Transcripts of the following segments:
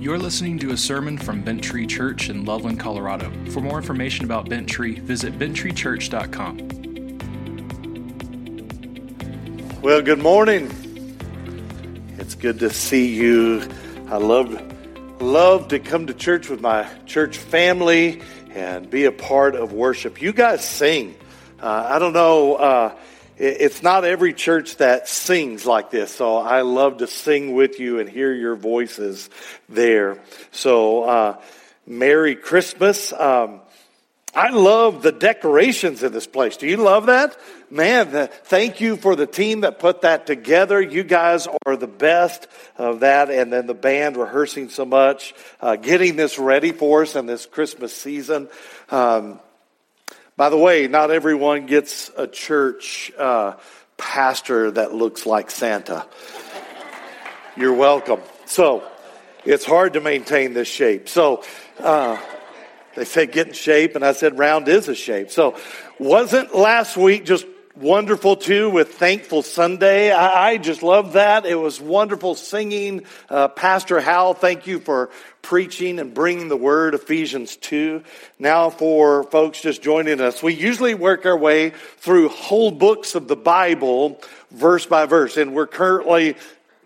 You're listening to a sermon from Bent Tree Church in Loveland, Colorado. For more information about Bent Tree, visit benttreechurch.com. Well, good morning. It's good to see you. I love love to come to church with my church family and be a part of worship. You guys sing. Uh, I don't know. Uh, it's not every church that sings like this. So I love to sing with you and hear your voices there. So, uh, Merry Christmas. Um, I love the decorations in this place. Do you love that? Man, the, thank you for the team that put that together. You guys are the best of that. And then the band rehearsing so much, uh, getting this ready for us in this Christmas season. Um, by the way, not everyone gets a church uh, pastor that looks like Santa. You're welcome. So, it's hard to maintain this shape. So, uh, they say get in shape, and I said round is a shape. So, wasn't last week just wonderful too with Thankful Sunday. I, I just love that. It was wonderful singing. Uh, Pastor Hal, thank you for preaching and bringing the word, Ephesians 2. Now for folks just joining us, we usually work our way through whole books of the Bible, verse by verse, and we're currently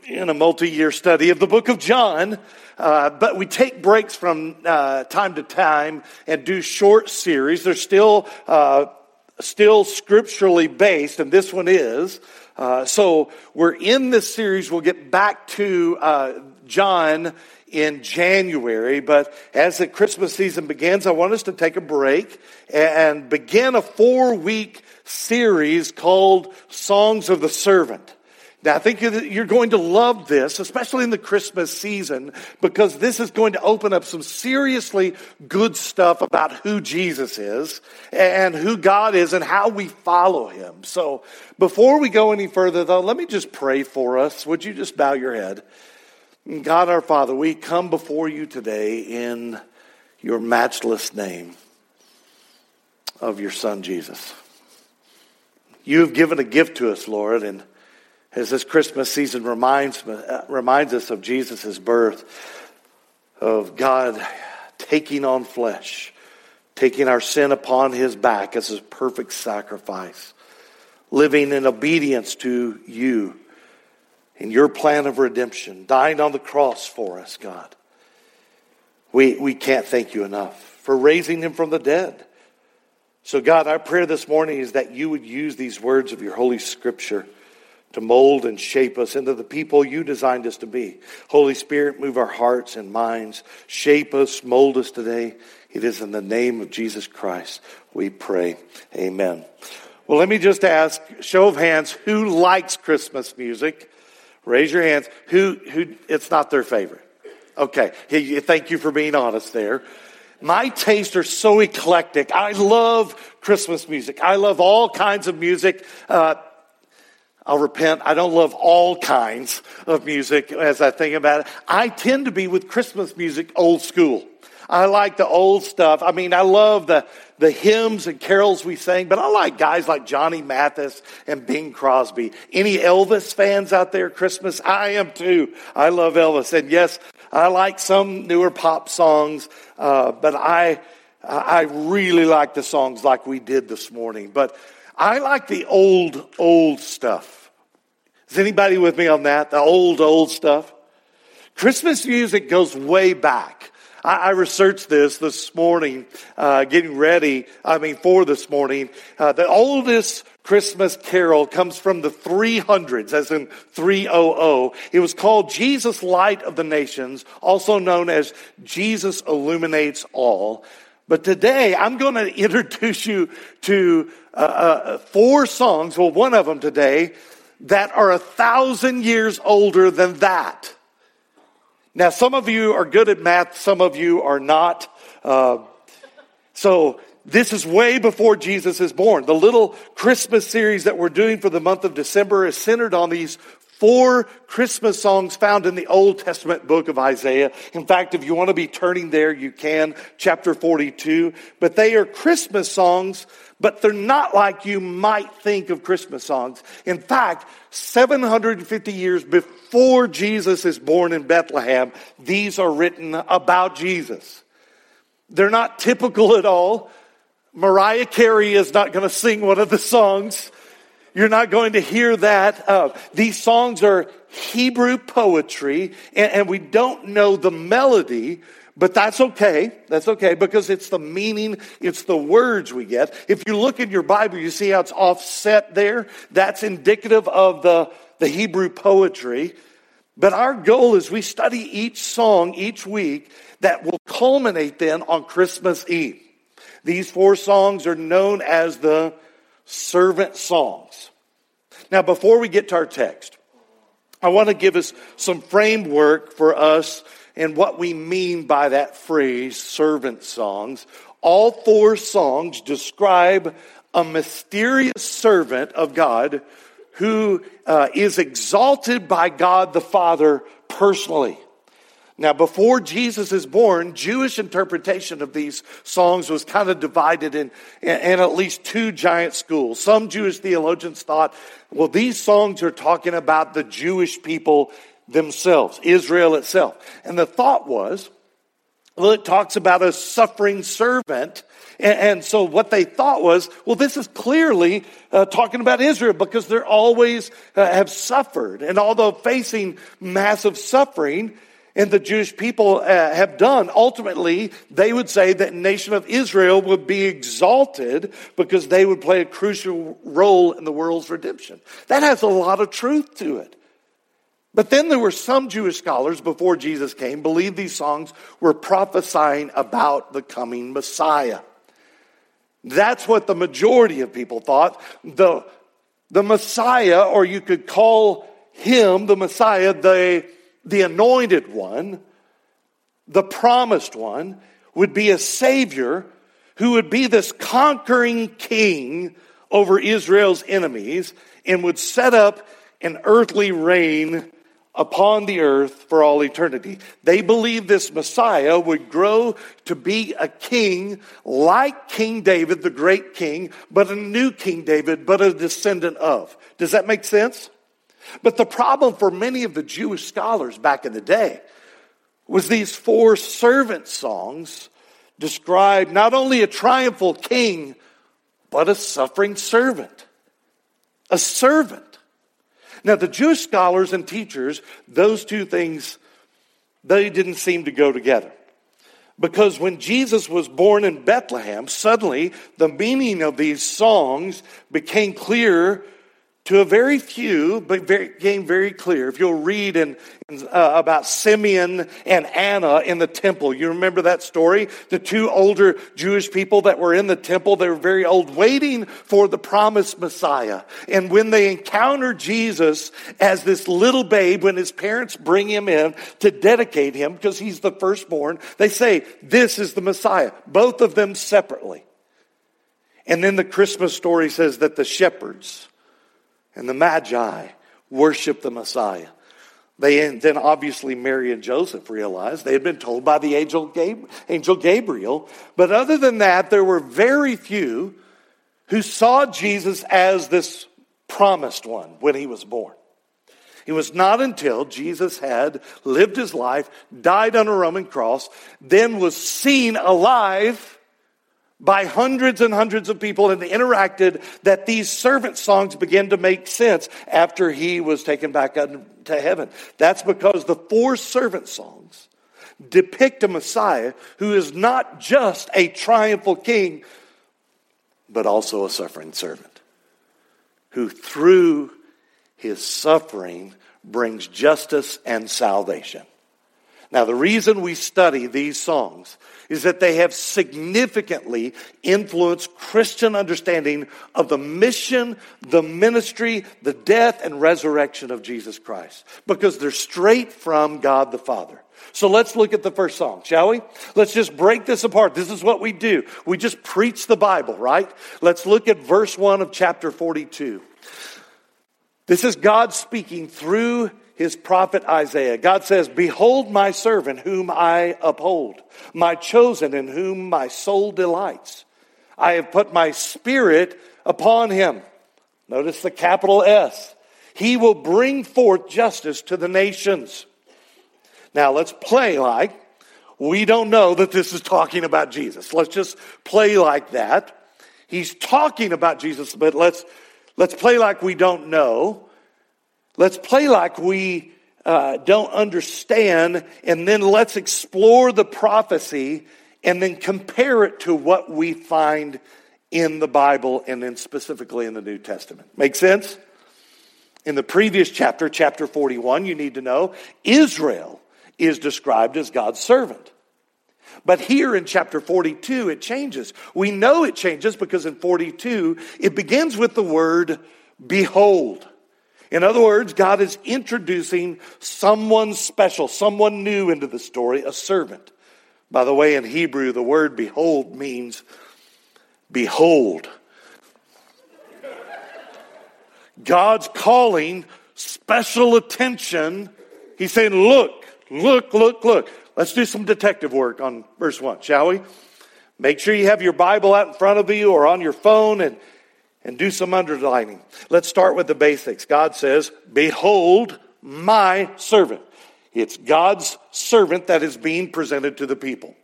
in a multi-year study of the book of John. Uh, but we take breaks from uh, time to time and do short series. There's still uh, still scripturally based, and this one is. Uh, so we're in this series. We'll get back to uh, John in January, but as the Christmas season begins, I want us to take a break and begin a four week series called Songs of the Servant. Now, I think you're going to love this, especially in the Christmas season, because this is going to open up some seriously good stuff about who Jesus is and who God is and how we follow him. So, before we go any further, though, let me just pray for us. Would you just bow your head? God our Father, we come before you today in your matchless name of your Son, Jesus. You've given a gift to us, Lord, and as this Christmas season reminds, uh, reminds us of Jesus' birth, of God taking on flesh, taking our sin upon his back as his perfect sacrifice, living in obedience to you in your plan of redemption, dying on the cross for us, God. We, we can't thank you enough for raising him from the dead. So, God, our prayer this morning is that you would use these words of your Holy Scripture to mold and shape us into the people you designed us to be. Holy Spirit, move our hearts and minds, shape us, mold us today. It is in the name of Jesus Christ we pray. Amen. Well, let me just ask, show of hands, who likes Christmas music? Raise your hands. Who, who, it's not their favorite. Okay. Thank you for being honest there. My tastes are so eclectic. I love Christmas music. I love all kinds of music. Uh, I'll repent. I don't love all kinds of music as I think about it. I tend to be with Christmas music old school. I like the old stuff. I mean, I love the, the hymns and carols we sing, but I like guys like Johnny Mathis and Bing Crosby. Any Elvis fans out there, Christmas? I am too. I love Elvis. And yes, I like some newer pop songs, uh, but I, I really like the songs like we did this morning. But I like the old, old stuff. Is anybody with me on that? The old, old stuff? Christmas music goes way back. I, researched this this morning, uh, getting ready, I mean, for this morning. Uh, the oldest Christmas carol comes from the 300s, as in 300. It was called Jesus Light of the Nations, also known as Jesus Illuminates All. But today, I'm going to introduce you to uh, uh, four songs, well, one of them today, that are a thousand years older than that. Now, some of you are good at math, some of you are not. Uh, so, this is way before Jesus is born. The little Christmas series that we're doing for the month of December is centered on these four Christmas songs found in the Old Testament book of Isaiah. In fact, if you want to be turning there, you can, chapter 42. But they are Christmas songs, but they're not like you might think of Christmas songs. In fact, 750 years before Jesus is born in Bethlehem, these are written about Jesus. They're not typical at all. Mariah Carey is not going to sing one of the songs. You're not going to hear that. Uh, these songs are Hebrew poetry, and, and we don't know the melody, but that's okay. That's okay because it's the meaning, it's the words we get. If you look in your Bible, you see how it's offset there. That's indicative of the, the Hebrew poetry. But our goal is we study each song each week that will culminate then on Christmas Eve. These four songs are known as the servant songs. Now, before we get to our text, I want to give us some framework for us and what we mean by that phrase, servant songs. All four songs describe a mysterious servant of God who uh, is exalted by God the Father personally. Now, before Jesus is born, Jewish interpretation of these songs was kind of divided in, in, in, at least two giant schools. Some Jewish theologians thought, well, these songs are talking about the Jewish people themselves, Israel itself. And the thought was, well, it talks about a suffering servant. And, so what they thought was, well, this is clearly uh, talking about Israel because they're always uh, have suffered. And although facing massive suffering, and the Jewish people uh, have done. Ultimately, they would say that nation of Israel would be exalted because they would play a crucial role in the world's redemption. That has a lot of truth to it. But then there were some Jewish scholars before Jesus came believed these songs were prophesying about the coming Messiah. That's what the majority of people thought. The, the Messiah, or you could call him the Messiah, the the anointed one, the promised one, would be a savior who would be this conquering king over Israel's enemies and would set up an earthly reign upon the earth for all eternity. They believed this Messiah would grow to be a king like King David, the great king, but a new King David, but a descendant of. Does that make sense? But the problem for many of the Jewish scholars back in the day was these four servant songs described not only a triumphal king, but a suffering servant. A servant. Now, the Jewish scholars and teachers, those two things, they didn't seem to go together. Because when Jesus was born in Bethlehem, suddenly the meaning of these songs became clear to a very few, but very, became very clear. If you'll read in, uh, about Simeon and Anna in the temple, you remember that story? The two older Jewish people that were in the temple, they were very old, waiting for the promised Messiah. And when they encounter Jesus as this little babe, when his parents bring him in to dedicate him, because he's the firstborn, they say, This is the Messiah. Both of them separately. And then the Christmas story says that the shepherds, and the Magi worship the Messiah. They then obviously Mary and Joseph realized they had been told by the angel, angel Gabriel. But other than that, there were very few who saw Jesus as this promised one when he was born. It was not until Jesus had lived his life, died on a Roman cross, then was seen alive by hundreds and hundreds of people and they interacted that these servant songs began to make sense after he was taken back to heaven. That's because the four servant songs depict a Messiah who is not just a triumphal king, but also a suffering servant who through his suffering brings justice and salvation. Now, the reason we study these songs is that they have significantly influenced Christian understanding of the mission, the ministry, the death, and resurrection of Jesus Christ, because they're straight from God the Father. So let's look at the first song, shall we? Let's just break this apart. This is what we do. We just preach the Bible, right? Let's look at verse 1 of chapter 42. This is God speaking through his prophet Isaiah. God says, Behold my servant whom I uphold, my chosen in whom my soul delights. I have put my spirit upon him. Notice the capital S. He will bring forth justice to the nations. Now let's play like we don't know that this is talking about Jesus. Let's just play like that. He's talking about Jesus, but let's, let's play like we don't know. Let's play like we uh, don't understand, and then let's explore the prophecy and then compare it to what we find in the Bible and then specifically in the New Testament. Make sense? In the previous chapter, chapter 41, you need to know Israel is described as God's servant. But here in chapter 42, it changes. We know it changes because in 42, it begins with the word behold. In other words, God is introducing someone special, someone new into the story, a servant. By the way, in Hebrew, the word behold means behold. God's calling special attention. He's saying, look, look, look, look. Let's do some detective work on verse 1, shall we? Make sure you have your Bible out in front of you or on your phone and, and do some underlining. Let's start with the basics. God says, Behold my servant. It's God's servant that is being presented to the people.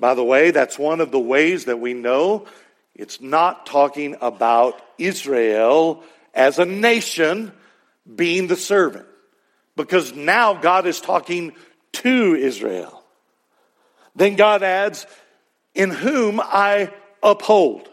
By the way, that's one of the ways that we know it's not talking about Israel as a nation being the servant. Because now God is talking to Israel. Then God adds, in whom I uphold.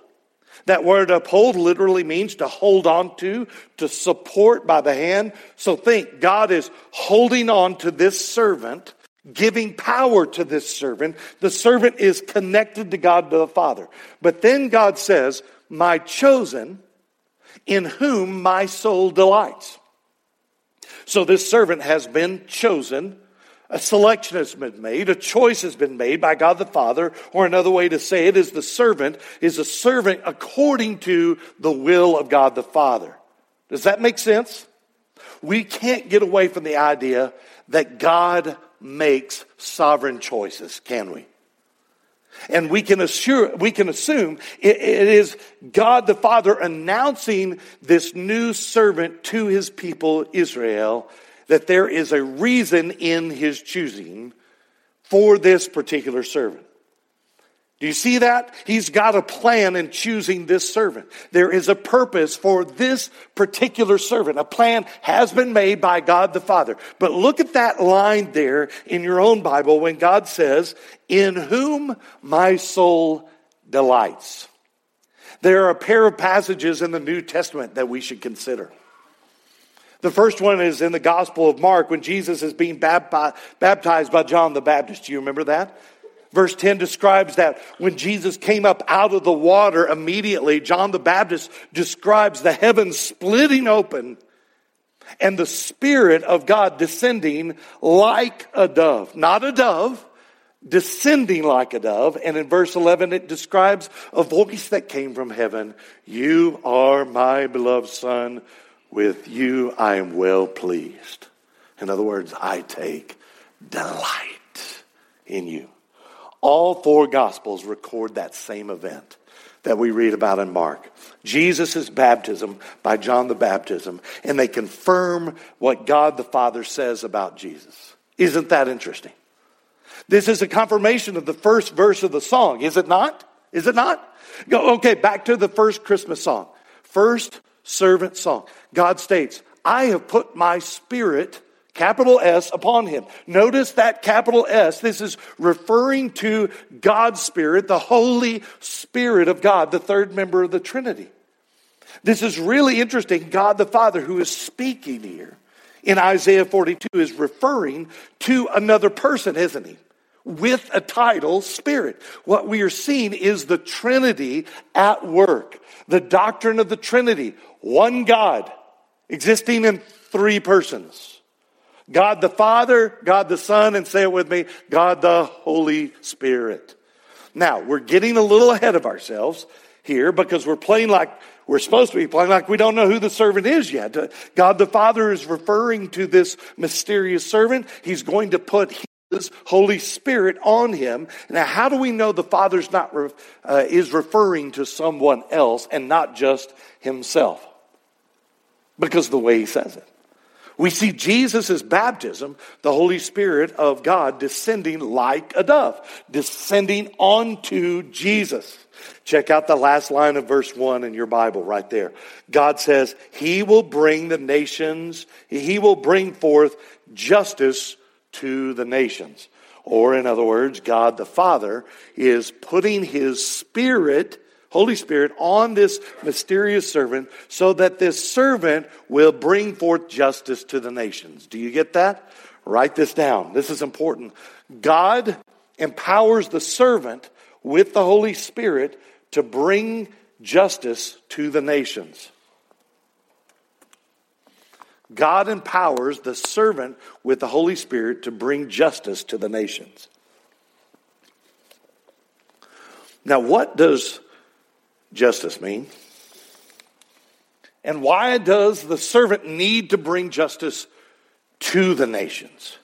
That word uphold literally means to hold on to, to support by the hand. So think, God is holding on to this servant, giving power to this servant. The servant is connected to God to the Father. But then God says, my chosen, in whom my soul delights. So this servant has been chosen a selection has been made, a choice has been made by God the Father, or another way to say it is the servant is a servant according to the will of God the Father. Does that make sense? We can't get away from the idea that God makes sovereign choices, can we? And we can assure, we can assume it, it is God the Father announcing this new servant to his people, Israel, that there is a reason in his choosing for this particular servant. Do you see that? He's got a plan in choosing this servant. There is a purpose for this particular servant. A plan has been made by God the Father. But look at that line there in your own Bible when God says, In whom my soul delights. There are a pair of passages in the New Testament that we should consider. The first one is in the Gospel of Mark when Jesus is being baptized by John the Baptist. Do you remember that? Verse 10 describes that when Jesus came up out of the water immediately, John the Baptist describes the heavens splitting open and the Spirit of God descending like a dove. Not a dove, descending like a dove. And in verse 11, it describes a voice that came from heaven You are my beloved Son with you I am well pleased. In other words, I take delight in you. All four gospels record that same event that we read about in Mark. Jesus' baptism by John the Baptism, and they confirm what God the Father says about Jesus. Isn't that interesting? This is a confirmation of the first verse of the song, is it not? Is it not? Go, okay, back to the first Christmas song. First servant song. God states, I have put my spirit, capital S, upon him. Notice that capital S. This is referring to God's Spirit, the Holy Spirit of God, the third member of the Trinity. This is really interesting. God the Father, who is speaking here in Isaiah 42, is referring to another person, isn't he? With a title, Spirit. What we are seeing is the Trinity at work. The doctrine of the Trinity. One God, existing in three persons God the Father, God the Son, and say it with me, God the Holy Spirit. Now, we're getting a little ahead of ourselves here because we're playing like we're supposed to be playing like we don't know who the servant is yet. God the Father is referring to this mysterious servant. He's going to put Holy Spirit on him. Now, how do we know the Father's not uh, is referring to someone else and not just himself? Because the way he says it. We see Jesus' baptism, the Holy Spirit of God descending like a dove, descending onto Jesus. Check out the last line of verse 1 in your Bible right there. God says, He will bring the nations, He will bring forth justice to the nations. Or, in other words, God the Father is putting His Spirit Holy Spirit on this mysterious servant so that this servant will bring forth justice to the nations. Do you get that? Write this down. This is important. God empowers the servant with the Holy Spirit to bring justice to the nations. God empowers the servant with the Holy Spirit to bring justice to the nations. Now, what does justice mean? And why does the servant need to bring justice to the nations?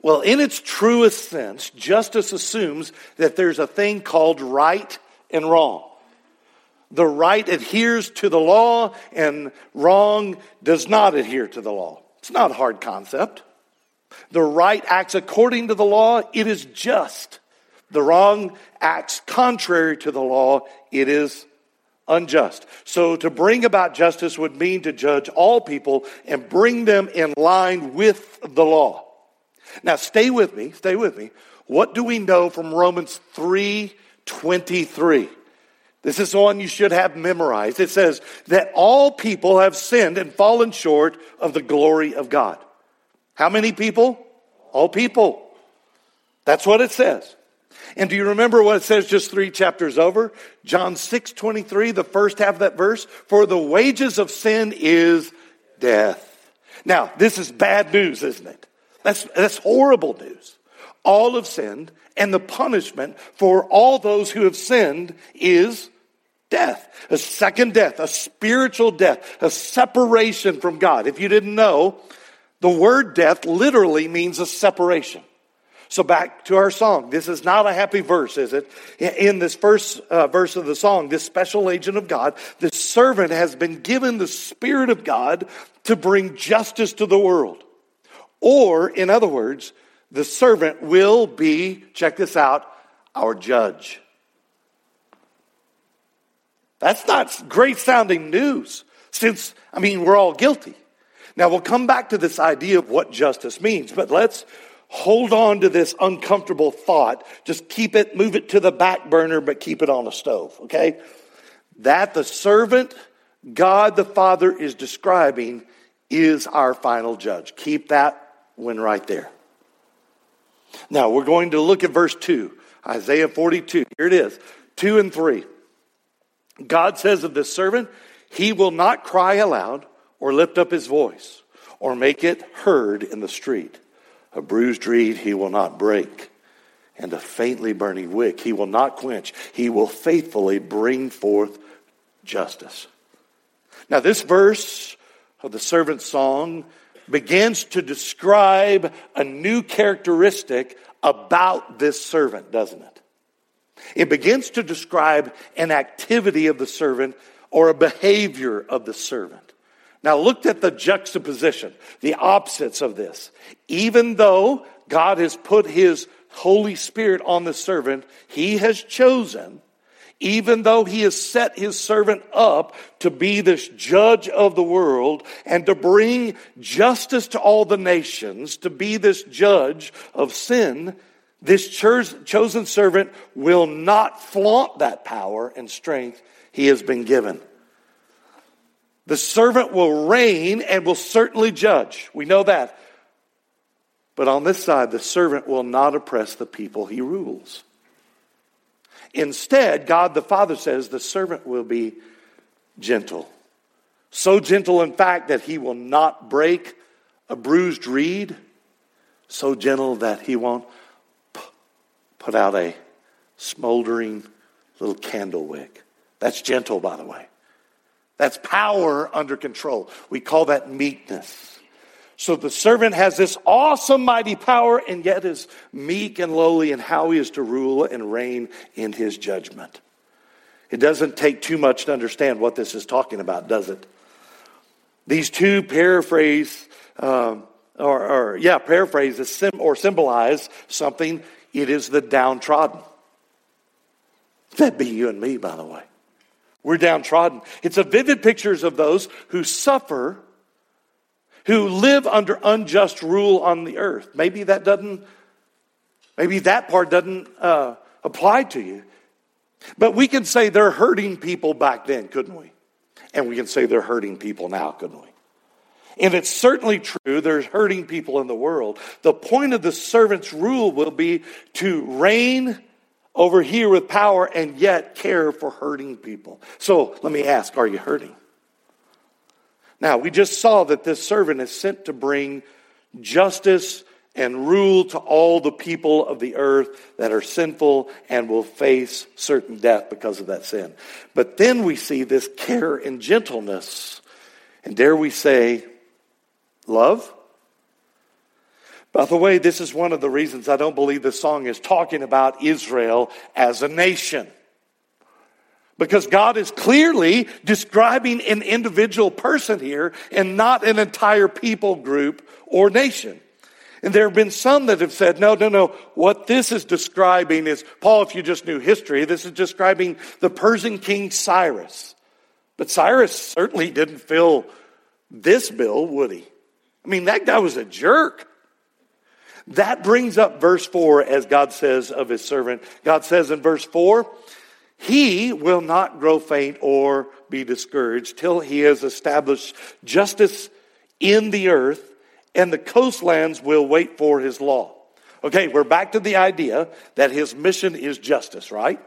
Well, in its truest sense, justice assumes that there's a thing called right and wrong. The right adheres to the law, and wrong does not adhere to the law. It's not a hard concept. The right acts according to the law, it is just the wrong acts contrary to the law, it is unjust. So to bring about justice would mean to judge all people and bring them in line with the law. Now stay with me, stay with me. What do we know from Romans 3:23? This is one you should have memorized. It says that all people have sinned and fallen short of the glory of God. How many people? All people. That's what it says. And do you remember what it says just three chapters over? John 6 23, the first half of that verse. For the wages of sin is death. Now, this is bad news, isn't it? That's, that's horrible news. All have sinned, and the punishment for all those who have sinned is death. A second death, a spiritual death, a separation from God. If you didn't know, the word death literally means a separation. So back to our song. This is not a happy verse, is it? In this first uh, verse of the song, this special agent of God, this servant has been given the Spirit of God to bring justice to the world. Or, in other words, the servant will be, check this out, our judge. That's not great sounding news since, I mean, we're all guilty. Now, we'll come back to this idea of what justice means, but let's hold on to this uncomfortable thought. Just keep it, move it to the back burner, but keep it on the stove, okay? That the servant God the Father is describing is our final judge. Keep that one right there. Now, we're going to look at verse 2, Isaiah 42. Here it is 2 and 3. God says of this servant, He will not cry aloud or lift up his voice or make it heard in the street. A bruised reed he will not break, and a faintly burning wick he will not quench. He will faithfully bring forth justice. Now, this verse of the servant's song begins to describe a new characteristic about this servant, doesn't it? It begins to describe an activity of the servant or a behavior of the servant. Now, look at the juxtaposition, the opposites of this. Even though God has put his Holy Spirit on the servant, he has chosen, even though he has set his servant up to be this judge of the world and to bring justice to all the nations, to be this judge of sin, this chosen servant will not flaunt that power and strength he has been given. The servant will reign and will certainly judge. We know that. But on this side, the servant will not oppress the people he rules. Instead, God the Father says the servant will be gentle. So gentle, in fact, that he will not break a bruised reed. So gentle that he won't put out a smoldering little candle wick. That's gentle, by the way. That's power under control. We call that meekness. So the servant has this awesome, mighty power, and yet is meek and lowly in how he is to rule and reign in his judgment. It doesn't take too much to understand what this is talking about, does it? These two paraphrase, um, or, or, yeah, paraphrase or symbolize something. It is the downtrodden. That'd be you and me, by the way. We're downtrodden. It's a vivid pictures of those who suffer, who live under unjust rule on the earth. Maybe that doesn't, maybe that part doesn't uh, apply to you. But we can say they're hurting people back then, couldn't we? And we can say they're hurting people now, couldn't we? And it's certainly true, there's hurting people in the world. The point of the servant's rule will be to reign over here with power and yet care for hurting people. So let me ask are you hurting? Now, we just saw that this servant is sent to bring justice and rule to all the people of the earth that are sinful and will face certain death because of that sin. But then we see this care and gentleness. And dare we say, love? By the way, this is one of the reasons I don't believe this song is talking about Israel as a nation. Because God is clearly describing an individual person here and not an entire people group or nation. And there have been some that have said, no, no, no. What this is describing is, Paul, if you just knew history, this is describing the Persian king Cyrus. But Cyrus certainly didn't fill this bill, would he? I mean, that guy was a jerk. That brings up verse 4 as God says of his servant. God says in verse 4, he will not grow faint or be discouraged till he has established justice in the earth and the coastlands will wait for his law. Okay, we're back to the idea that his mission is justice, right?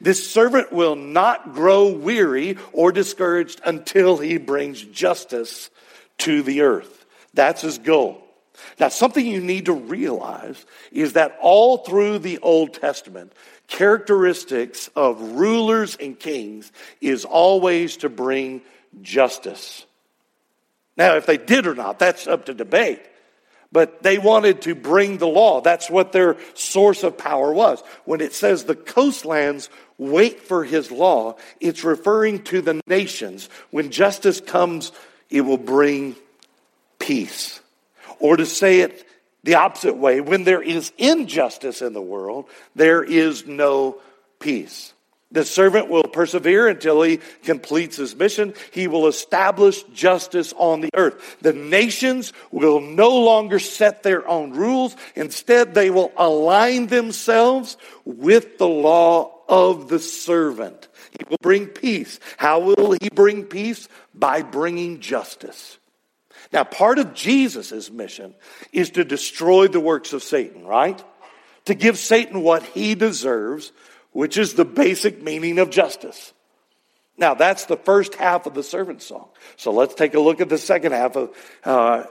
This servant will not grow weary or discouraged until he brings justice to the earth. That's his goal. Now, something you need to realize is that all through the Old Testament, characteristics of rulers and kings is always to bring justice. Now, if they did or not, that's up to debate. But they wanted to bring the law. That's what their source of power was. When it says the coastlands wait for his law, it's referring to the nations. When justice comes, it will bring peace. Or to say it the opposite way, when there is injustice in the world, there is no peace. The servant will persevere until he completes his mission. He will establish justice on the earth. The nations will no longer set their own rules. Instead, they will align themselves with the law of the servant. He will bring peace. How will he bring peace? By bringing justice. Now, part of Jesus' mission is to destroy the works of Satan, right? To give Satan what he deserves which is the basic meaning of justice. Now, that's the first half of the servant song. So let's take a look at the second half of, uh,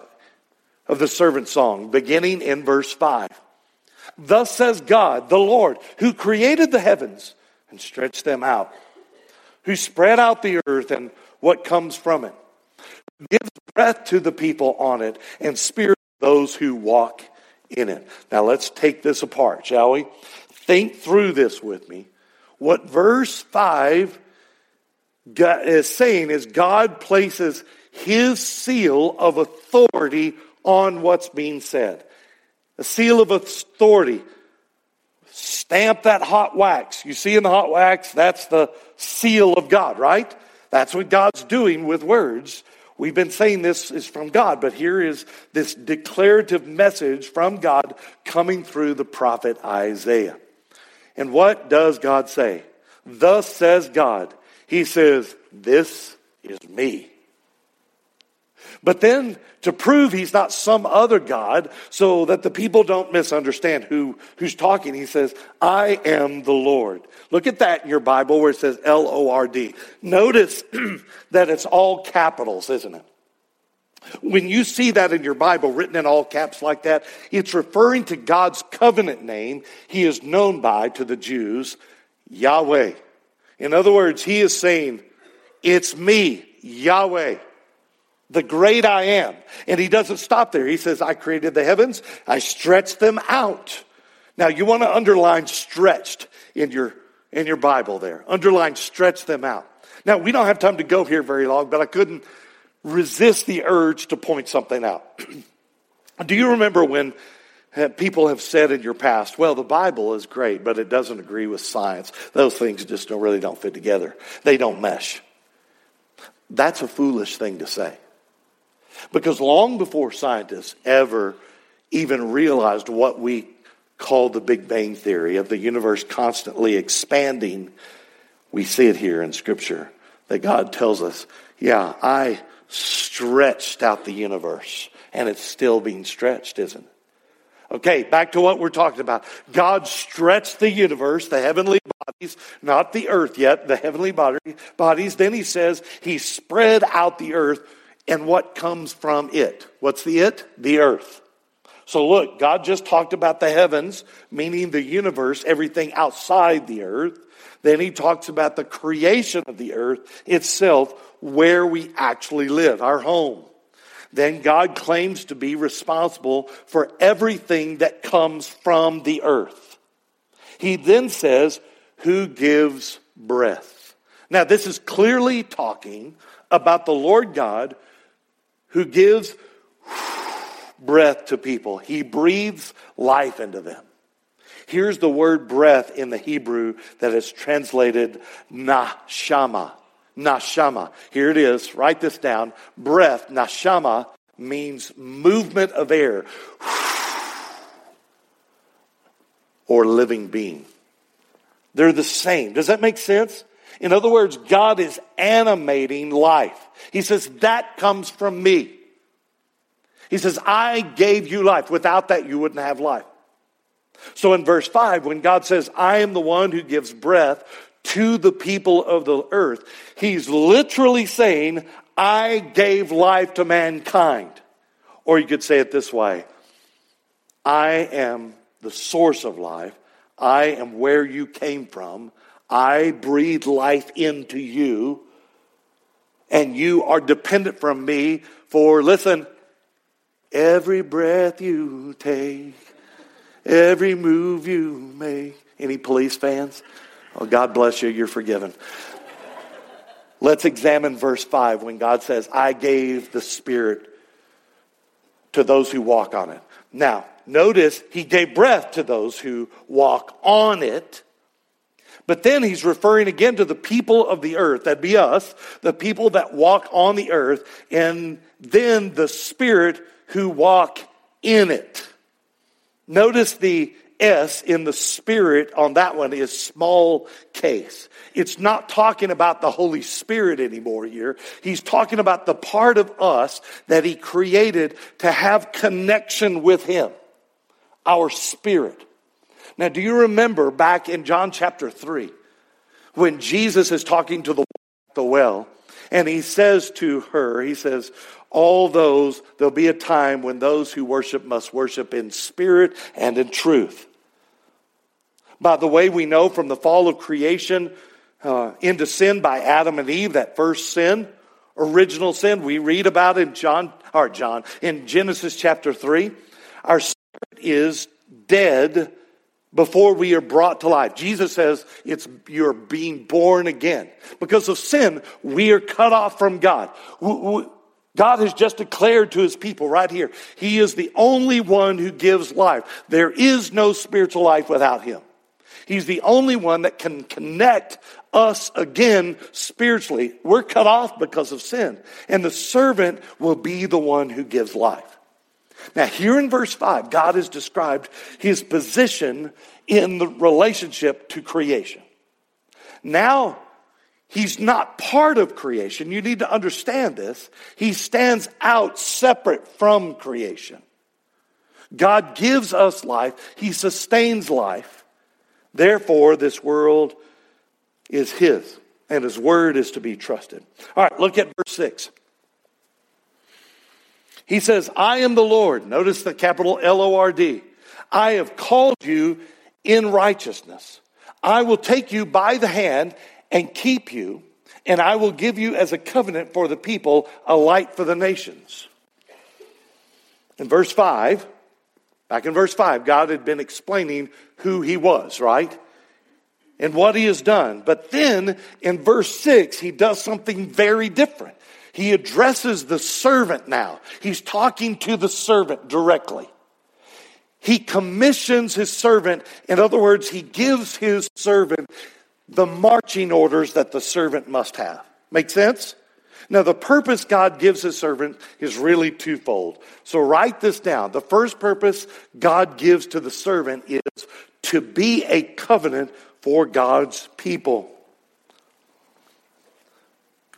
of the servant song, beginning in verse 5. Thus says God, the Lord, who created the heavens and stretched them out, who spread out the earth and what comes from it, gives breath to the people on it, and spirit those who walk in it. Now let's take this apart, shall we? Think through this with me. What verse 5 is saying is God places his seal of authority on what's being said. A seal of authority. Stamp that hot wax. You see in the hot wax, that's the seal of God, right? That's what God's doing with words. We've been saying this is from God, but here is this declarative message from God coming through the prophet Isaiah. And what does God say? Thus says God. He says, This is me. But then to prove he's not some other God, so that the people don't misunderstand who, who's talking, he says, I am the Lord. Look at that in your Bible where it says L O R D. Notice that it's all capitals, isn't it? When you see that in your Bible written in all caps like that, it's referring to God's covenant name he is known by to the Jews, Yahweh. In other words, he is saying, It's me, Yahweh, the great I am. And he doesn't stop there. He says, I created the heavens, I stretched them out. Now you want to underline stretched in your in your Bible there. Underline stretch them out. Now we don't have time to go here very long, but I couldn't resist the urge to point something out. Do you remember when uh, people have said in your past, well, the Bible is great, but it doesn't agree with science. Those things just don't, really don't fit together. They don't mesh. That's a foolish thing to say. Because long before scientists ever even realized what we call the Big Bang Theory of the universe constantly expanding, we see it here in Scripture that God tells us, yeah, I stretched out the universe, and it's still being stretched, isn't it? Okay, back to what we're talking about. God stretched the universe, the heavenly bodies, not the earth yet, the heavenly bodies. Then he says he spread out the earth and what comes from it. What's the it? The earth. So look, God just talked about the heavens, meaning the universe, everything outside the earth. Then he talks about the creation of the earth itself, where we actually live, our home then God claims to be responsible for everything that comes from the earth. He then says, Who gives breath? Now, this is clearly talking about the Lord God who gives breath to people. He breathes life into them. Here's the word breath in the Hebrew that is translated nashama. Nashama. Here it is. Write this down. Breath, nashama, means movement of air or living being. They're the same. Does that make sense? In other words, God is animating life. He says, That comes from me. He says, I gave you life. Without that, you wouldn't have life. So in verse 5, when God says, I am the one who gives breath to the people of the earth. He's literally saying, I gave life to mankind. Or you could say it this way I am the source of life. I am where you came from. I breathe life into you. And you are dependent from me for, listen, every breath you take, every move you make. Any police fans? Oh, God bless you, you're forgiven. Let's examine verse 5 when God says, I gave the Spirit to those who walk on it. Now, notice he gave breath to those who walk on it. But then he's referring again to the people of the earth, that'd be us, the people that walk on the earth, and then the Spirit who walk in it. Notice the S in the Spirit on that one is small case. It's not talking about the Holy Spirit anymore here. He's talking about the part of us that He created to have connection with Him, our spirit. Now, do you remember back in John chapter 3 when Jesus is talking to the, the well and he says to her, He says, all those, there'll be a time when those who worship must worship in spirit and in truth. By the way, we know from the fall of creation uh, into sin by Adam and Eve, that first sin, original sin, we read about in John, or John, in Genesis chapter 3. Our spirit is dead before we are brought to life. Jesus says it's you're being born again. Because of sin, we are cut off from God. God has just declared to his people right here, he is the only one who gives life. There is no spiritual life without him. He's the only one that can connect us again spiritually. We're cut off because of sin. And the servant will be the one who gives life. Now, here in verse 5, God has described his position in the relationship to creation. Now, he's not part of creation. You need to understand this. He stands out separate from creation. God gives us life, he sustains life. Therefore, this world is his, and his word is to be trusted. All right, look at verse 6. He says, I am the Lord. Notice the capital L O R D. I have called you in righteousness. I will take you by the hand and keep you, and I will give you as a covenant for the people, a light for the nations. In verse 5, back in verse 5, God had been explaining who he was, right? And what he has done. But then in verse 6, he does something very different. He addresses the servant now. He's talking to the servant directly. He commissions his servant. In other words, he gives his servant the marching orders that the servant must have. Make sense? Now, the purpose God gives his servant is really twofold. So write this down. The first purpose God gives to the servant is to be a covenant for God's people.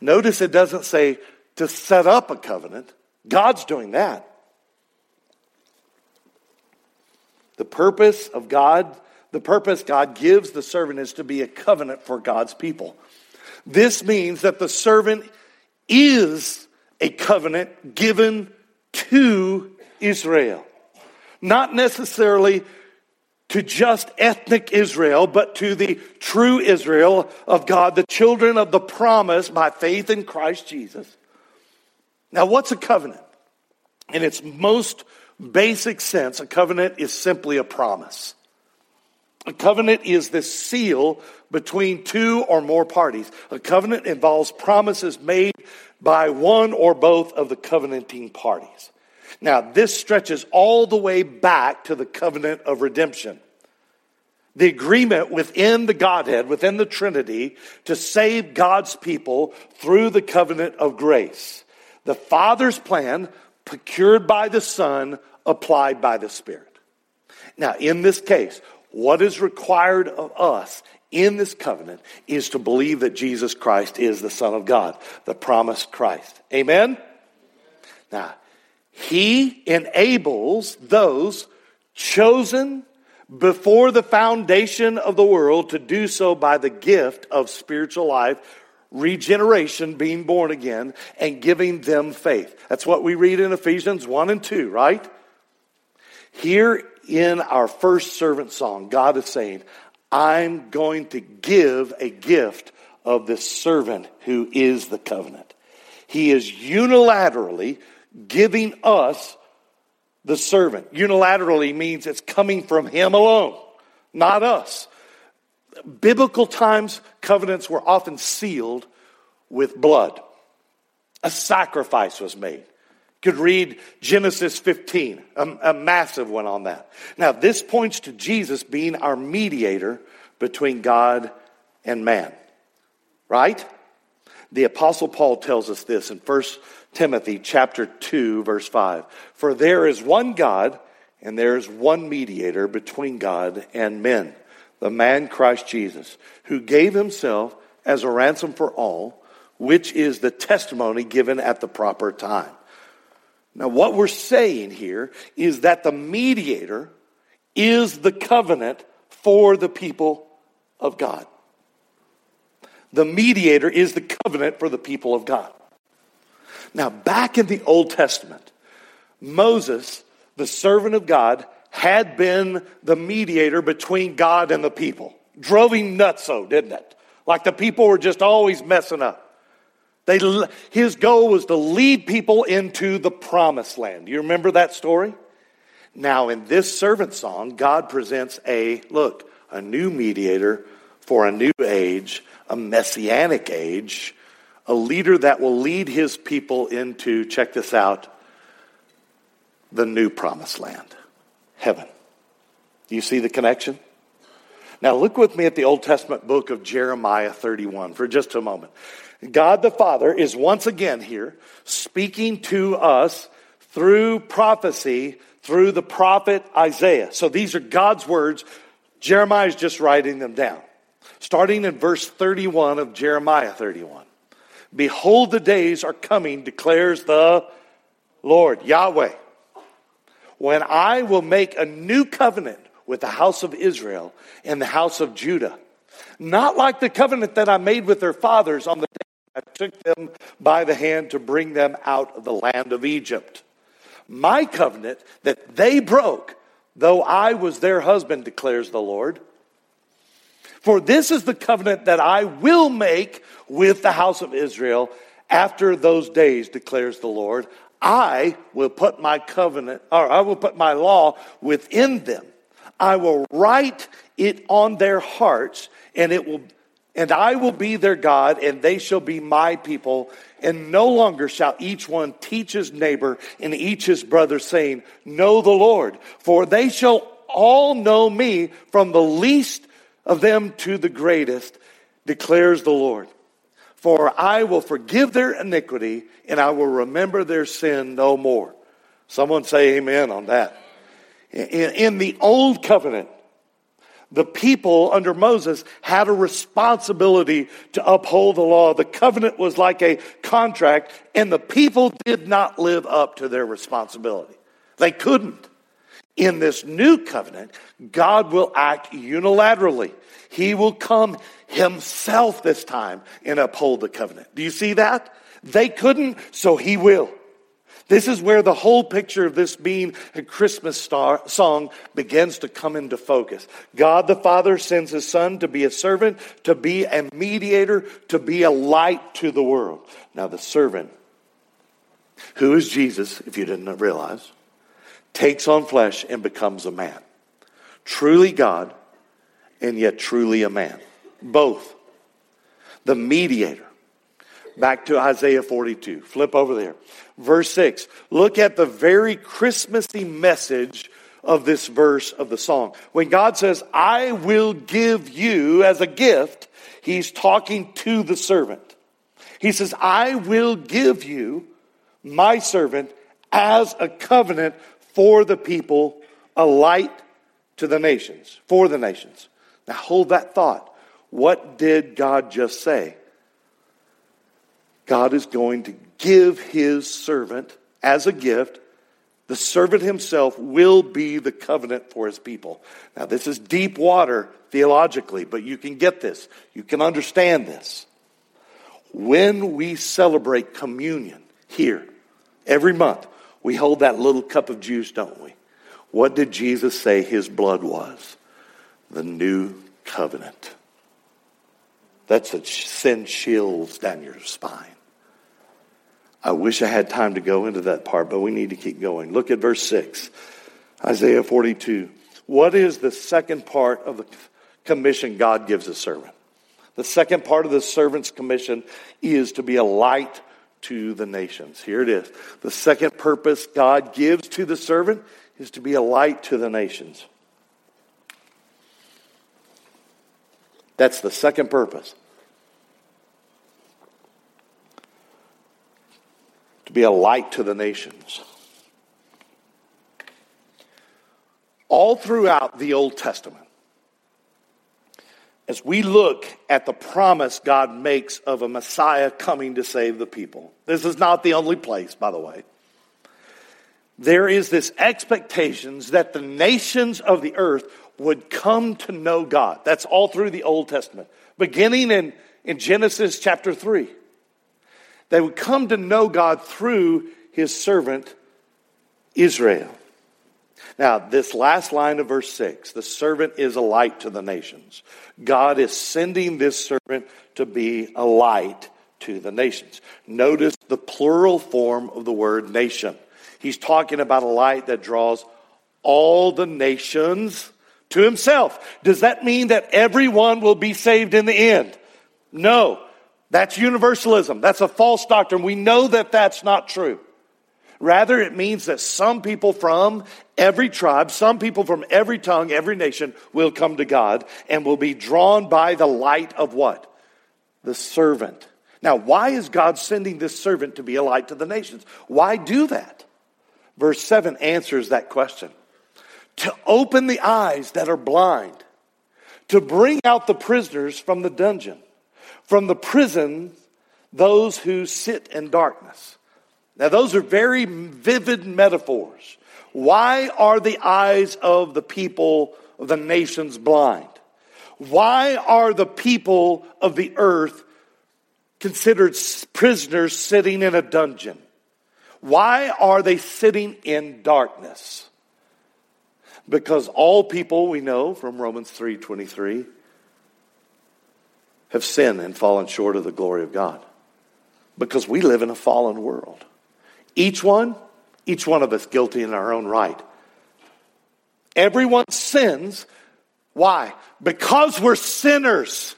Notice it doesn't say to set up a covenant. God's doing that. The purpose of God the purpose God gives the servant is to be a covenant for God's people. This means that the servant is a covenant given to Israel. Not necessarily to just ethnic Israel, but to the true Israel of God, the children of the promise by faith in Christ Jesus. Now, what's a covenant? In its most basic sense, a covenant is simply a promise. A covenant is the seal between two or more parties. A covenant involves promises made by one or both of the covenanting parties. Now, this stretches all the way back to the covenant of redemption. The agreement within the Godhead, within the Trinity, to save God's people through the covenant of grace. The Father's plan, procured by the Son, applied by the Spirit. Now, in this case, what is required of us in this covenant is to believe that Jesus Christ is the Son of God, the promised Christ. Amen? Now, He enables those chosen before the foundation of the world to do so by the gift of spiritual life, regeneration, being born again, and giving them faith. That's what we read in Ephesians 1 and 2, right? Here in our first servant song, God is saying, I'm going to give a gift of this servant who is the covenant. He is unilaterally giving us the servant. Unilaterally means it's coming from him alone, not us. Biblical times, covenants were often sealed with blood. A sacrifice was made could read Genesis 15, a, a, massive one on that. Now, this points to Jesus being our mediator between God and man, right? The apostle Paul tells us this in 1 Timothy chapter 2 verse 5. For there is one God and there is one mediator between God and men, the man Christ Jesus, who gave himself as a ransom for all, which is the testimony given at the proper time. Now, what we're saying here is that the mediator is the covenant for the people of God. The mediator is the covenant for the people of God. Now, back in the Old Testament, Moses, the servant of God, had been the mediator between God and the people. Drove him nuts, so didn't it? Like the people were just always messing up. They, his goal was to lead people into the promised land. You remember that story? Now, in this servant song, God presents a look, a new mediator for a new age, a messianic age, a leader that will lead his people into, check this out, the new promised land, heaven. Do you see the connection? Now, look with me at the Old Testament book of Jeremiah 31 for just a moment. God the Father is once again here speaking to us through prophecy through the prophet Isaiah. So these are God's words. Jeremiah is just writing them down. Starting in verse 31 of Jeremiah 31. Behold, the days are coming, declares the Lord, Yahweh, when I will make a new covenant with the house of Israel and the house of Judah. Not like the covenant that I made with their fathers on the day I took them by the hand to bring them out of the land of Egypt. My covenant that they broke, though I was their husband, declares the Lord. For this is the covenant that I will make with the house of Israel after those days, declares the Lord. I will put my covenant, or I will put my law within them. I will write it on their hearts, and it will and I will be their God, and they shall be my people. And no longer shall each one teach his neighbor and each his brother, saying, Know the Lord. For they shall all know me, from the least of them to the greatest, declares the Lord. For I will forgive their iniquity, and I will remember their sin no more. Someone say amen on that. In, in the old covenant, the people under Moses had a responsibility to uphold the law. The covenant was like a contract, and the people did not live up to their responsibility. They couldn't. In this new covenant, God will act unilaterally. He will come himself this time and uphold the covenant. Do you see that? They couldn't, so he will. This is where the whole picture of this being a Christmas star, song begins to come into focus. God the Father sends his Son to be a servant, to be a mediator, to be a light to the world. Now, the servant, who is Jesus, if you didn't realize, takes on flesh and becomes a man. Truly God, and yet truly a man. Both. The mediator. Back to Isaiah 42. Flip over there. Verse 6. Look at the very Christmassy message of this verse of the song. When God says, I will give you as a gift, he's talking to the servant. He says, I will give you, my servant, as a covenant for the people, a light to the nations, for the nations. Now hold that thought. What did God just say? God is going to give his servant as a gift. The servant himself will be the covenant for his people. Now, this is deep water theologically, but you can get this. You can understand this. When we celebrate communion here every month, we hold that little cup of juice, don't we? What did Jesus say his blood was? The new covenant. That's a send chills down your spine. I wish I had time to go into that part, but we need to keep going. Look at verse 6, Isaiah 42. What is the second part of the commission God gives a servant? The second part of the servant's commission is to be a light to the nations. Here it is. The second purpose God gives to the servant is to be a light to the nations. That's the second purpose. To be a light to the nations. All throughout the Old Testament, as we look at the promise God makes of a Messiah coming to save the people, this is not the only place, by the way. There is this expectations that the nations of the earth would come to know God. That's all through the Old Testament, beginning in, in Genesis chapter 3. They would come to know God through his servant Israel. Now, this last line of verse 6 the servant is a light to the nations. God is sending this servant to be a light to the nations. Notice the plural form of the word nation. He's talking about a light that draws all the nations to himself. Does that mean that everyone will be saved in the end? No. That's universalism. That's a false doctrine. We know that that's not true. Rather, it means that some people from every tribe, some people from every tongue, every nation will come to God and will be drawn by the light of what? The servant. Now, why is God sending this servant to be a light to the nations? Why do that? Verse 7 answers that question. To open the eyes that are blind, to bring out the prisoners from the dungeon, from the prison, those who sit in darkness now, those are very vivid metaphors. Why are the eyes of the people of the nations blind? Why are the people of the earth considered prisoners sitting in a dungeon? Why are they sitting in darkness? Because all people we know from Romans 3:23 have sinned and fallen short of the glory of God. Because we live in a fallen world. Each one, each one of us guilty in our own right. Everyone sins. Why? Because we're sinners.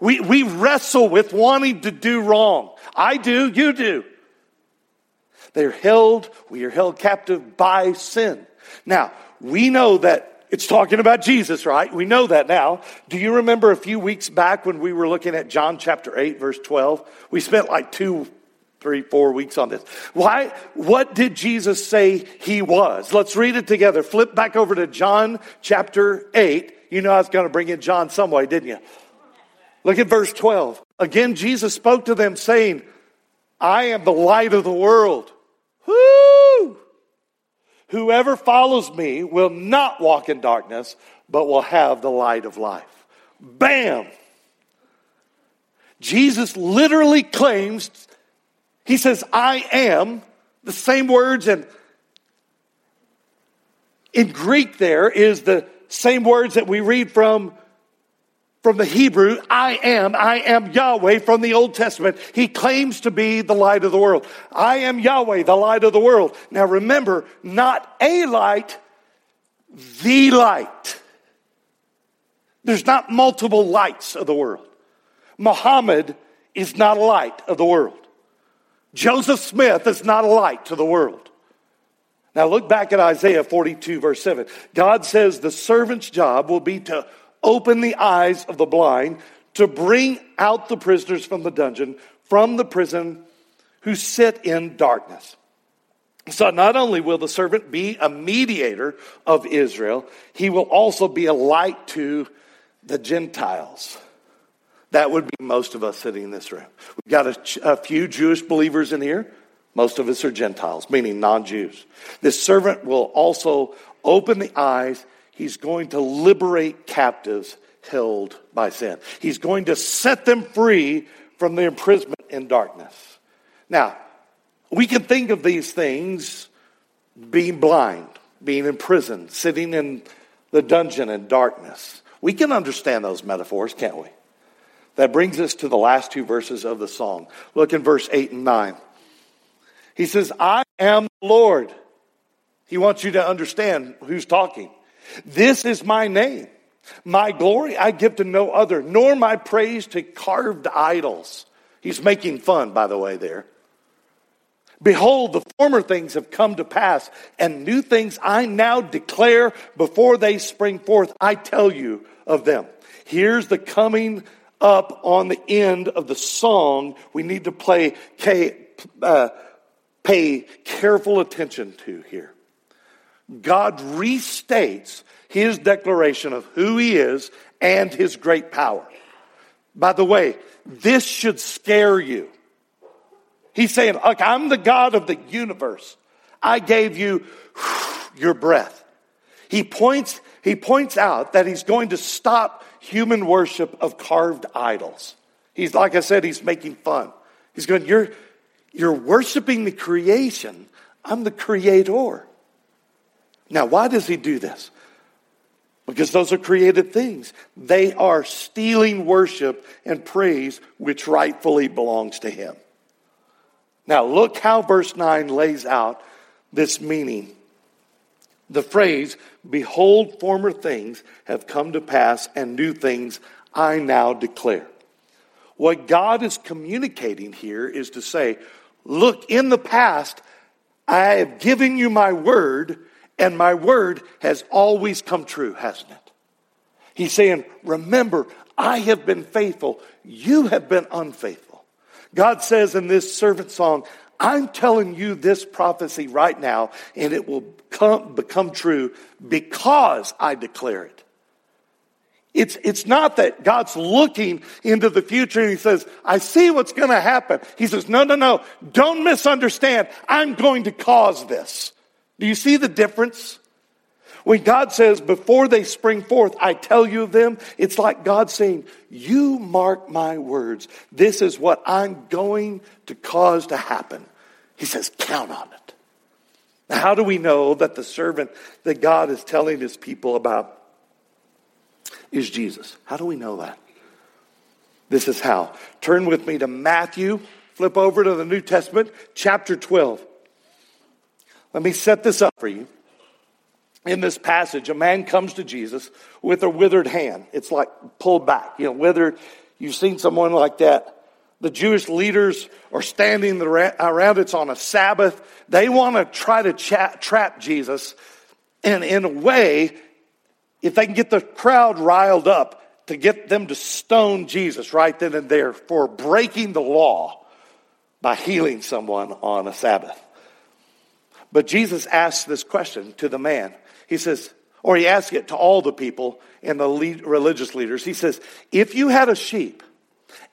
We, we wrestle with wanting to do wrong. I do, you do. They're held, we are held captive by sin. Now, we know that it's talking about Jesus, right? We know that now. Do you remember a few weeks back when we were looking at John chapter 8, verse 12? We spent like two, three, four weeks on this. Why? What did Jesus say he was? Let's read it together. Flip back over to John chapter 8. You know I was going to bring in John some way, didn't you? Look at verse 12. Again, Jesus spoke to them saying, I am the light of the world. Whoo! Whoever follows me will not walk in darkness, but will have the light of life. Bam! Jesus literally claims, he says, I am, the same words and in Greek there is the same words that we read from from the Hebrew, I am, I am Yahweh from the Old Testament. He claims to be the light of the world. I am Yahweh, the light of the world. Now remember, not a light, the light. There's not multiple lights of the world. Muhammad is not a light of the world. Joseph Smith is not a light to the world. Now look back at Isaiah 42 verse 7. God says the servant's job will be to open the eyes of the blind, to bring out the prisoners from the dungeon, from the prison who sit in darkness. So not only will the servant be a mediator of Israel, he will also be a light to the Gentiles. That would be most of us sitting in this room. We've got a, a few Jewish believers in here. Most of us are Gentiles, meaning non Jews. This servant will also open the eyes He's going to liberate captives held by sin. He's going to set them free from their imprisonment in darkness. Now, we can think of these things being blind, being in prison, sitting in the dungeon in darkness. We can understand those metaphors, can't we? That brings us to the last two verses of the song. Look in verse 8 and 9. He says, I am the Lord. He wants you to understand who's talking. This is my name. My glory I give to no other, nor my praise to carved idols. He's making fun, by the way, there. Behold, the former things have come to pass, and new things I now declare before they spring forth. I tell you of them. Here's the coming up on the end of the song we need to play, uh, pay careful attention to here. God restates his declaration of who he is and his great power. By the way, this should scare you. He's saying, Look, I'm the God of the universe. I gave you your breath. He points, he points out that he's going to stop human worship of carved idols. He's, like I said, he's making fun. He's going, You're, you're worshiping the creation. I'm the creator. Now, why does he do this? Because those are created things. They are stealing worship and praise which rightfully belongs to him. Now, look how verse 9 lays out this meaning. The phrase, Behold, former things have come to pass, and new things I now declare. What God is communicating here is to say, Look, in the past, I have given you my word and my word has always come true, hasn't it? He's saying, Remember, I have been faithful. You have been unfaithful. God says in this servant song, I'm telling you this prophecy right now, and it will come, become true because I declare it. It's, it's not that God's looking into the future and He says, I see what's going to happen. He says, No, no, no, don't misunderstand. I'm going to cause this. Do you see the difference? When God says, before they spring forth, I tell you of them, it's like God saying, You mark my words. This is what I'm going to cause to happen. He says, Count on it. Now, how do we know that the servant that God is telling his people about is Jesus? How do we know that? This is how. Turn with me to Matthew, flip over to the New Testament, chapter 12. Let me set this up for you. In this passage, a man comes to Jesus with a withered hand. It's like pulled back, you know, withered. You've seen someone like that. The Jewish leaders are standing around. Uh, it's on a Sabbath. They want to try to trap Jesus. And in a way, if they can get the crowd riled up, to get them to stone Jesus right then and there for breaking the law by healing someone on a Sabbath. But Jesus asks this question to the man. He says, or he asks it to all the people and the religious leaders. He says, If you had a sheep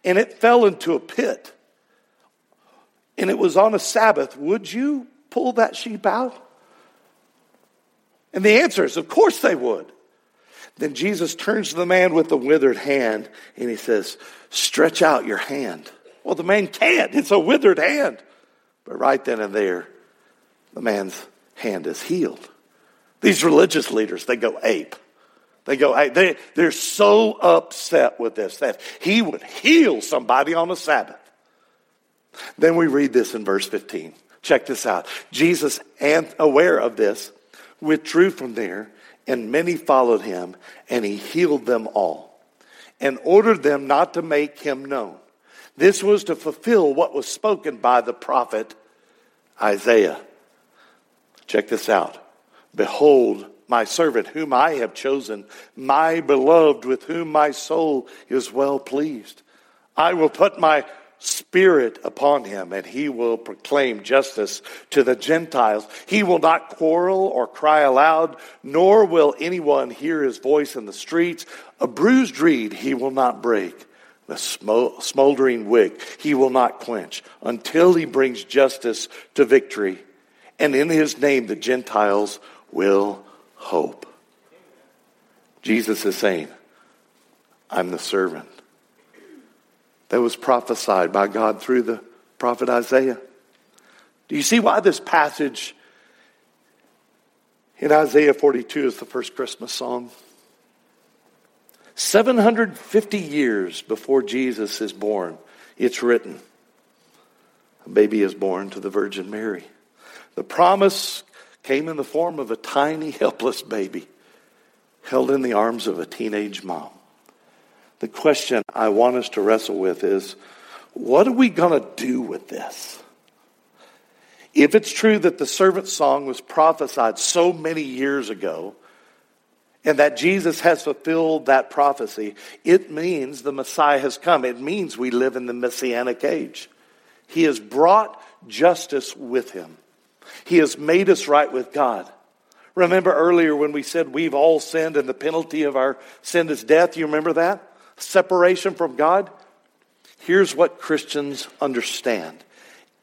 and it fell into a pit and it was on a Sabbath, would you pull that sheep out? And the answer is, Of course they would. Then Jesus turns to the man with the withered hand and he says, Stretch out your hand. Well, the man can't. It's a withered hand. But right then and there, the man's hand is healed. These religious leaders, they go ape. They go, hey, they, they're so upset with this that he would heal somebody on the Sabbath. Then we read this in verse 15. Check this out. Jesus, aware of this, withdrew from there, and many followed him, and he healed them all, and ordered them not to make him known. This was to fulfill what was spoken by the prophet Isaiah. Check this out. Behold, my servant whom I have chosen, my beloved with whom my soul is well pleased. I will put my spirit upon him and he will proclaim justice to the Gentiles. He will not quarrel or cry aloud, nor will anyone hear his voice in the streets. A bruised reed he will not break. The smoldering wick he will not quench until he brings justice to victory and in his name the Gentiles will hope. Jesus is saying, I'm the servant. That was prophesied by God through the prophet Isaiah. Do you see why this passage in Isaiah 42 is the first Christmas song? 750 years before Jesus is born, it's written. A baby is born to the Virgin Mary. The promise came in the form of a tiny, helpless baby held in the arms of a teenage mom. The question I want us to wrestle with is what are we going to do with this? If it's true that the servant song was prophesied so many years ago, and that Jesus has fulfilled that prophecy, it means the Messiah has come. It means we live in the Messianic age. He has brought justice with him. He has made us right with God. Remember earlier when we said we've all sinned and the penalty of our sin is death? You remember that? Separation from God? Here's what Christians understand.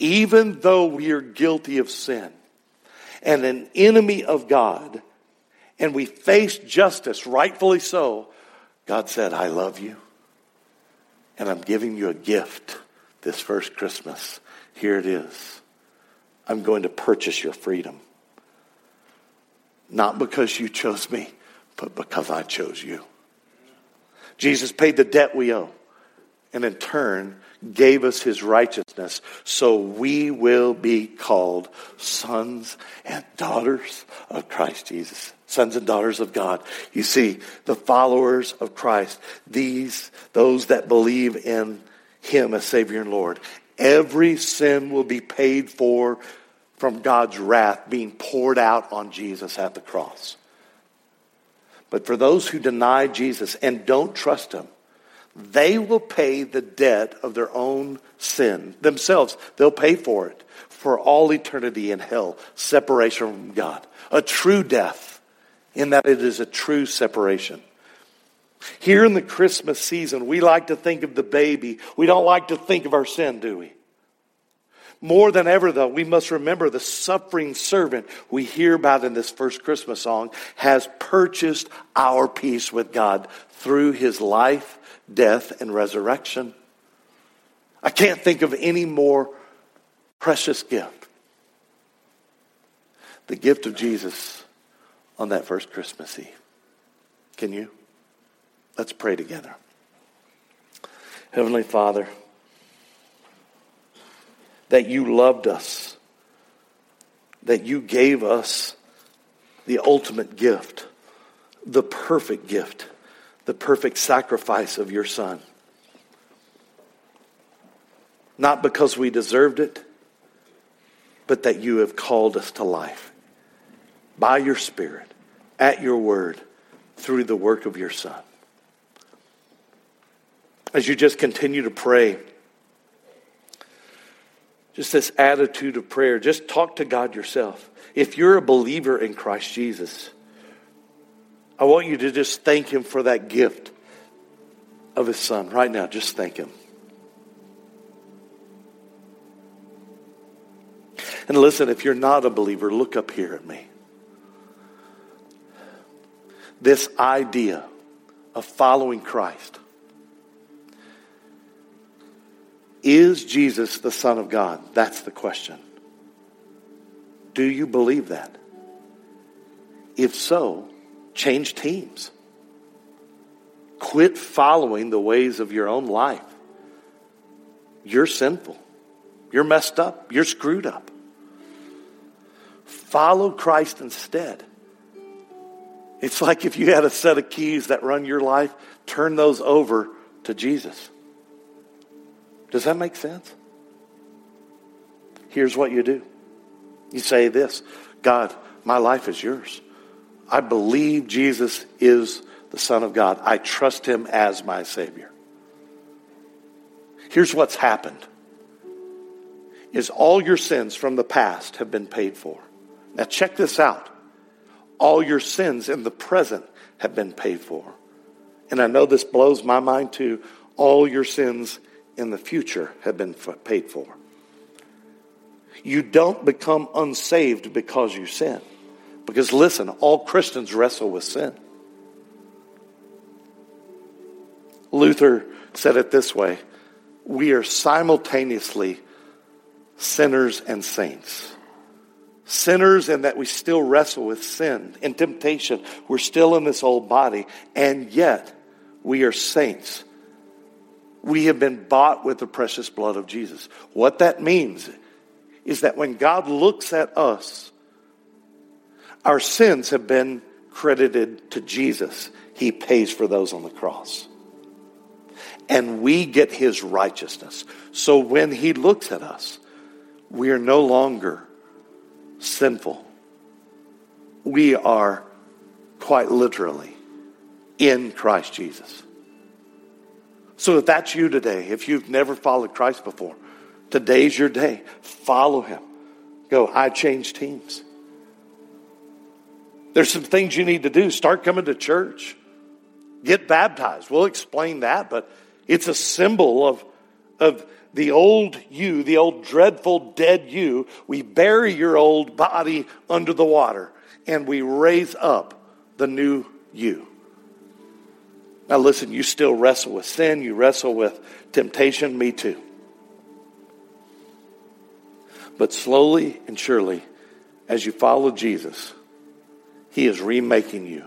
Even though we are guilty of sin and an enemy of God, and we face justice, rightfully so, God said, I love you, and I'm giving you a gift this first Christmas. Here it is. I'm going to purchase your freedom. Not because you chose me, but because I chose you. Jesus paid the debt we owe and in turn gave us his righteousness so we will be called sons and daughters of Christ Jesus. Sons and daughters of God. You see, the followers of Christ, these, those that believe in him as Savior and Lord, Every sin will be paid for from God's wrath being poured out on Jesus at the cross. But for those who deny Jesus and don't trust him, they will pay the debt of their own sin themselves. They'll pay for it for all eternity in hell, separation from God. A true death, in that it is a true separation. Here in the Christmas season, we like to think of the baby. We don't like to think of our sin, do we? More than ever, though, we must remember the suffering servant we hear about in this first Christmas song has purchased our peace with God through his life, death, and resurrection. I can't think of any more precious gift. The gift of Jesus on that first Christmas Eve. Can you? Let's pray together. Heavenly Father, that you loved us, that you gave us the ultimate gift, the perfect gift, the perfect sacrifice of your Son. Not because we deserved it, but that you have called us to life by your Spirit, at your word, through the work of your Son. As you just continue to pray, just this attitude of prayer, just talk to God yourself. If you're a believer in Christ Jesus, I want you to just thank Him for that gift of His Son right now. Just thank Him. And listen, if you're not a believer, look up here at me. This idea of following Christ. Is Jesus the Son of God? That's the question. Do you believe that? If so, change teams. Quit following the ways of your own life. You're sinful. You're messed up. You're screwed up. Follow Christ instead. It's like if you had a set of keys that run your life, turn those over to Jesus. Does that make sense? Here's what you do you say this God, my life is yours. I believe Jesus is the Son of God. I trust him as my Savior. Here's what's happened is all your sins from the past have been paid for. Now, check this out. All your sins in the present have been paid for. And I know this blows my mind too. All your sins in the future have been paid for. You don't become unsaved because you sin. Because listen, all Christians wrestle with sin. Luther said it this way We are simultaneously sinners and saints sinners in that we still wrestle with sin and temptation. We're still in this old body, and yet we are saints. We have been bought with the precious blood of Jesus. What that means is that when God looks at us, our sins have been credited to Jesus. He pays for those on the cross. And we get his righteousness. So when he looks at us, we are no longer sinful. We are quite literally in Christ Jesus. So if that's you today, if you've never followed Christ before, today's your day. Follow him. Go, I change teams. There's some things you need to do. Start coming to church. Get baptized. We'll explain that, but it's a symbol of, of the old you, the old dreadful dead you, we bury your old body under the water and we raise up the new you. Now, listen, you still wrestle with sin, you wrestle with temptation, me too. But slowly and surely, as you follow Jesus, He is remaking you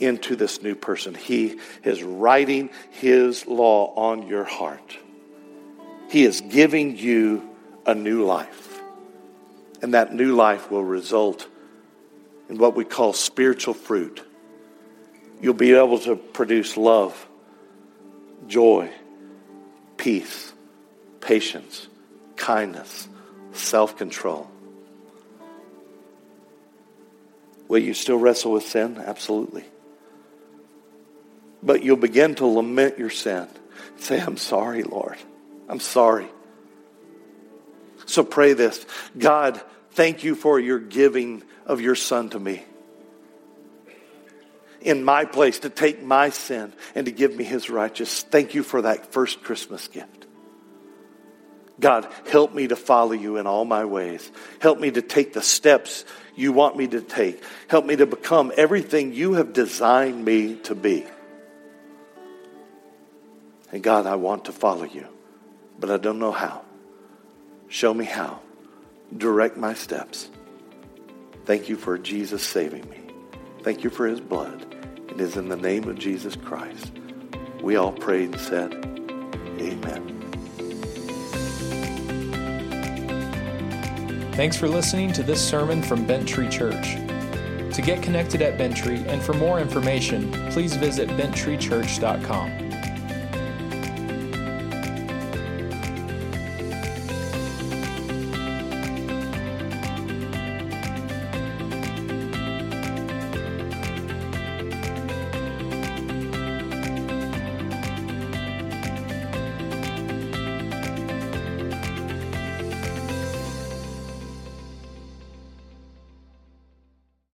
into this new person. He is writing His law on your heart. He is giving you a new life. And that new life will result in what we call spiritual fruit. You'll be able to produce love, joy, peace, patience, kindness, self control. Will you still wrestle with sin? Absolutely. But you'll begin to lament your sin. Say, I'm sorry, Lord. I'm sorry. So pray this God, thank you for your giving of your son to me. In my place to take my sin and to give me his righteousness. Thank you for that first Christmas gift. God, help me to follow you in all my ways. Help me to take the steps you want me to take. Help me to become everything you have designed me to be. And God, I want to follow you but I don't know how. Show me how. Direct my steps. Thank you for Jesus saving me. Thank you for his blood. It is in the name of Jesus Christ. We all prayed and said, Amen. Thanks for listening to this sermon from Bent Tree Church. To get connected at Bent Tree and for more information, please visit benttreechurch.com.